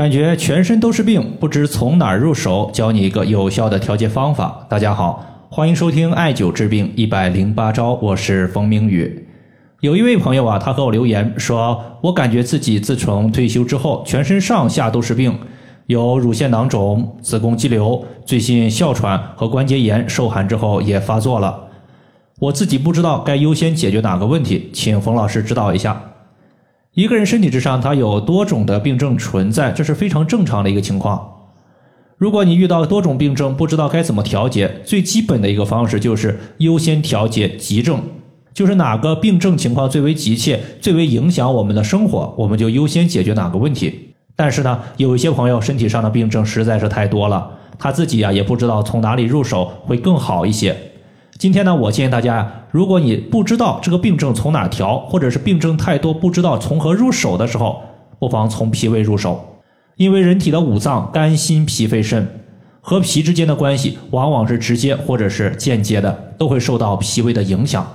感觉全身都是病，不知从哪儿入手，教你一个有效的调节方法。大家好，欢迎收听艾灸治病一百零八招，我是冯明宇。有一位朋友啊，他和我留言说，我感觉自己自从退休之后，全身上下都是病，有乳腺囊肿、子宫肌瘤，最近哮喘和关节炎受寒之后也发作了。我自己不知道该优先解决哪个问题，请冯老师指导一下。一个人身体之上，他有多种的病症存在，这是非常正常的一个情况。如果你遇到多种病症，不知道该怎么调节，最基本的一个方式就是优先调节急症，就是哪个病症情况最为急切、最为影响我们的生活，我们就优先解决哪个问题。但是呢，有一些朋友身体上的病症实在是太多了，他自己啊也不知道从哪里入手会更好一些。今天呢，我建议大家呀，如果你不知道这个病症从哪调，或者是病症太多不知道从何入手的时候，不妨从脾胃入手，因为人体的五脏肝心脾肺肾和脾之间的关系，往往是直接或者是间接的，都会受到脾胃的影响。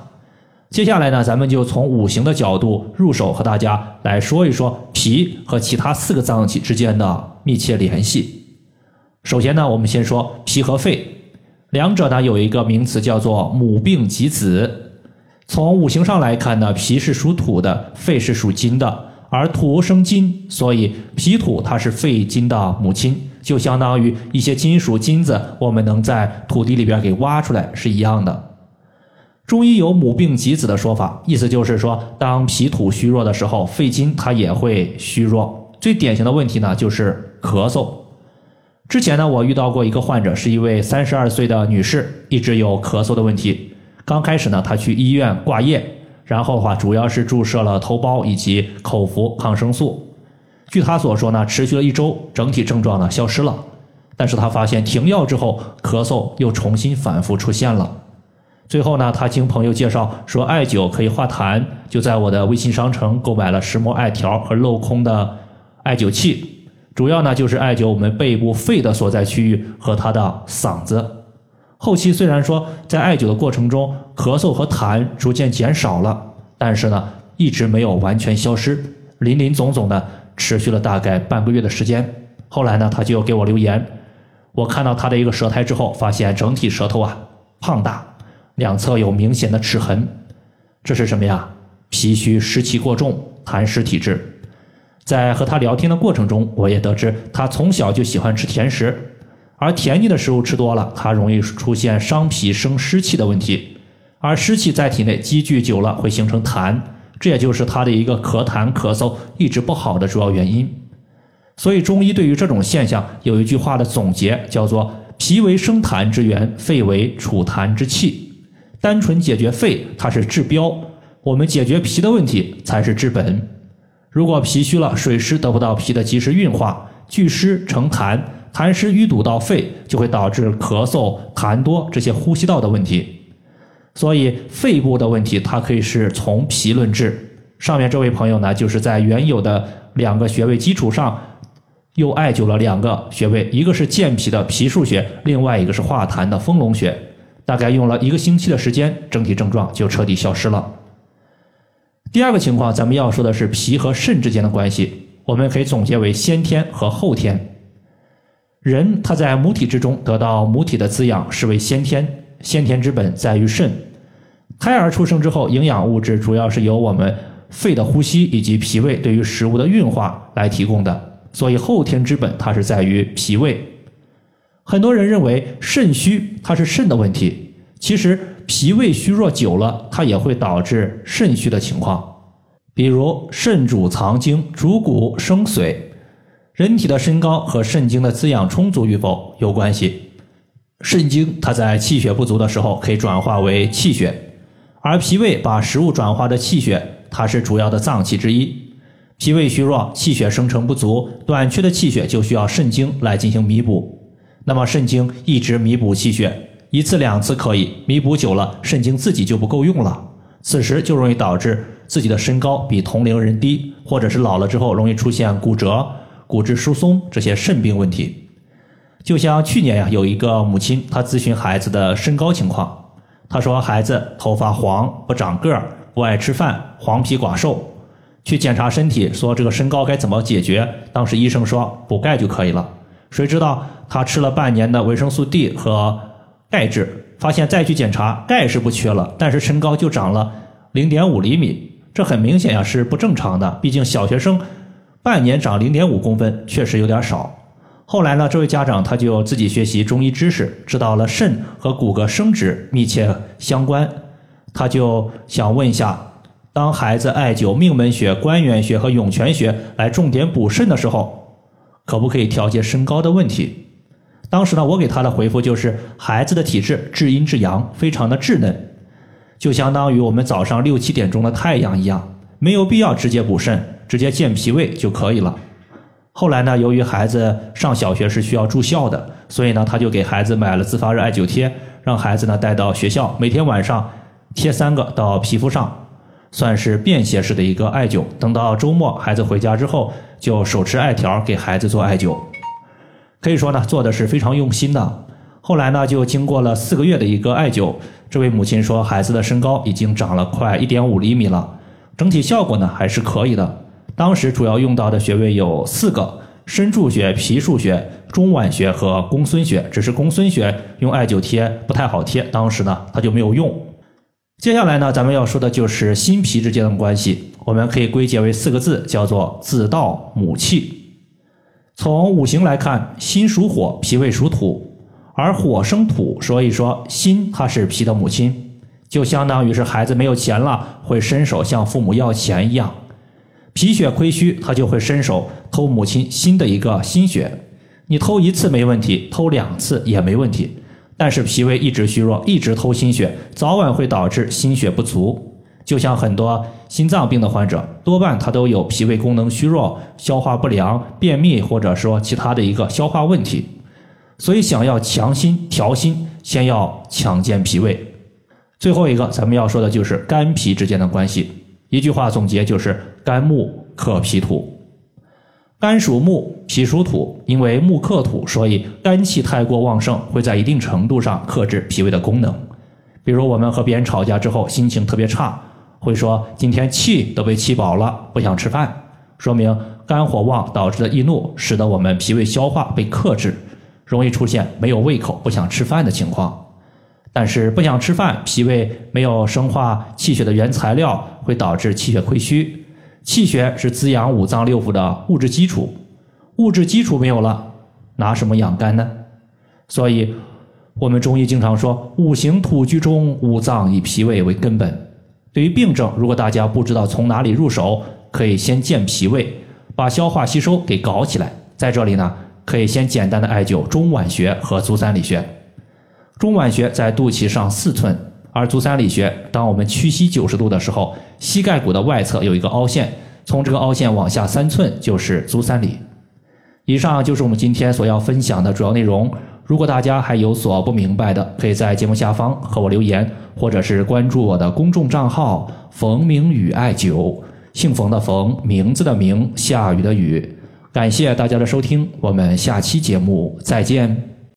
接下来呢，咱们就从五行的角度入手，和大家来说一说脾和其他四个脏器之间的密切联系。首先呢，我们先说脾和肺。两者呢有一个名词叫做母病及子。从五行上来看呢，脾是属土的，肺是属金的，而土生金，所以脾土它是肺金的母亲，就相当于一些金属金子，我们能在土地里边给挖出来是一样的。中医有母病及子的说法，意思就是说，当脾土虚弱的时候，肺金它也会虚弱。最典型的问题呢就是咳嗽。之前呢，我遇到过一个患者，是一位三十二岁的女士，一直有咳嗽的问题。刚开始呢，她去医院挂液，然后的话主要是注射了头孢以及口服抗生素。据她所说呢，持续了一周，整体症状呢消失了。但是她发现停药之后，咳嗽又重新反复出现了。最后呢，她经朋友介绍说艾灸可以化痰，就在我的微信商城购买了石墨艾条和镂空的艾灸器。主要呢就是艾灸我们背部肺的所在区域和他的嗓子。后期虽然说在艾灸的过程中咳嗽和痰逐渐减少了，但是呢一直没有完全消失，林林总总的持续了大概半个月的时间。后来呢他就给我留言，我看到他的一个舌苔之后，发现整体舌头啊胖大，两侧有明显的齿痕，这是什么呀？脾虚湿气过重，痰湿体质。在和他聊天的过程中，我也得知他从小就喜欢吃甜食，而甜腻的食物吃多了，他容易出现伤脾生湿气的问题，而湿气在体内积聚久了会形成痰，这也就是他的一个咳痰咳嗽一直不好的主要原因。所以中医对于这种现象有一句话的总结，叫做“脾为生痰之源，肺为储痰之器”。单纯解决肺，它是治标；我们解决脾的问题，才是治本。如果脾虚了，水湿得不到脾的及时运化，聚湿成痰，痰湿淤堵到肺，就会导致咳嗽、痰多这些呼吸道的问题。所以肺部的问题，它可以是从脾论治。上面这位朋友呢，就是在原有的两个穴位基础上，又艾灸了两个穴位，一个是健脾的脾腧穴，另外一个是化痰的丰隆穴。大概用了一个星期的时间，整体症状就彻底消失了。第二个情况，咱们要说的是脾和肾之间的关系，我们可以总结为先天和后天。人他在母体之中得到母体的滋养，是为先天，先天之本在于肾。胎儿出生之后，营养物质主要是由我们肺的呼吸以及脾胃对于食物的运化来提供的，所以后天之本它是在于脾胃。很多人认为肾虚它是肾的问题，其实。脾胃虚弱久了，它也会导致肾虚的情况。比如肾主藏精，主骨生髓，人体的身高和肾精的滋养充足与否有关系。肾精它在气血不足的时候可以转化为气血，而脾胃把食物转化的气血，它是主要的脏器之一。脾胃虚弱，气血生成不足，短缺的气血就需要肾精来进行弥补。那么肾精一直弥补气血。一次两次可以弥补久了，肾精自己就不够用了，此时就容易导致自己的身高比同龄人低，或者是老了之后容易出现骨折、骨质疏松这些肾病问题。就像去年呀，有一个母亲，她咨询孩子的身高情况，她说孩子头发黄、不长个儿、不爱吃饭、黄皮寡瘦。去检查身体，说这个身高该怎么解决？当时医生说补钙就可以了。谁知道他吃了半年的维生素 D 和钙质，发现再去检查钙是不缺了，但是身高就长了零点五厘米，这很明显呀是不正常的。毕竟小学生半年长零点五公分确实有点少。后来呢，这位家长他就自己学习中医知识，知道了肾和骨骼生殖密切相关，他就想问一下，当孩子艾灸命门穴、关元穴和涌泉穴来重点补肾的时候，可不可以调节身高的问题？当时呢，我给他的回复就是，孩子的体质至阴至阳，非常的稚嫩，就相当于我们早上六七点钟的太阳一样，没有必要直接补肾，直接健脾胃就可以了。后来呢，由于孩子上小学是需要住校的，所以呢，他就给孩子买了自发热艾灸贴，让孩子呢带到学校，每天晚上贴三个到皮肤上，算是便携式的一个艾灸。等到周末孩子回家之后，就手持艾条给孩子做艾灸，可以说呢做的是非常用心的。后来呢，就经过了四个月的一个艾灸，这位母亲说孩子的身高已经长了快一点五厘米了，整体效果呢还是可以的。当时主要用到的穴位有四个：身柱穴、脾腧穴、中脘穴和公孙穴。只是公孙穴用艾灸贴不太好贴，当时呢他就没有用。接下来呢，咱们要说的就是心脾之间的关系，我们可以归结为四个字，叫做子道母气。从五行来看，心属火，脾胃属土，而火生土，所以说心它是脾的母亲，就相当于是孩子没有钱了，会伸手向父母要钱一样。脾血亏虚，他就会伸手偷母亲心的一个心血。你偷一次没问题，偷两次也没问题。但是脾胃一直虚弱，一直偷心血，早晚会导致心血不足。就像很多心脏病的患者，多半他都有脾胃功能虚弱、消化不良、便秘，或者说其他的一个消化问题。所以想要强心调心，先要强健脾胃。最后一个，咱们要说的就是肝脾之间的关系。一句话总结就是：肝木克脾土。肝属木，脾属土，因为木克土，所以肝气太过旺盛，会在一定程度上克制脾胃的功能。比如我们和别人吵架之后，心情特别差，会说今天气都被气饱了，不想吃饭，说明肝火旺导致的易怒，使得我们脾胃消化被克制，容易出现没有胃口、不想吃饭的情况。但是不想吃饭，脾胃没有生化气血的原材料，会导致气血亏虚。气血是滋养五脏六腑的物质基础，物质基础没有了，拿什么养肝呢？所以，我们中医经常说，五行土居中，五脏以脾胃为根本。对于病症，如果大家不知道从哪里入手，可以先健脾胃，把消化吸收给搞起来。在这里呢，可以先简单的艾灸中脘穴和足三里穴。中脘穴在肚脐上四寸，而足三里穴，当我们屈膝九十度的时候，膝盖骨的外侧有一个凹陷，从这个凹陷往下三寸就是足三里。以上就是我们今天所要分享的主要内容。如果大家还有所不明白的，可以在节目下方和我留言，或者是关注我的公众账号“冯明宇艾灸”，姓冯的冯，名字的名，下雨的雨。感谢大家的收听，我们下期节目再见。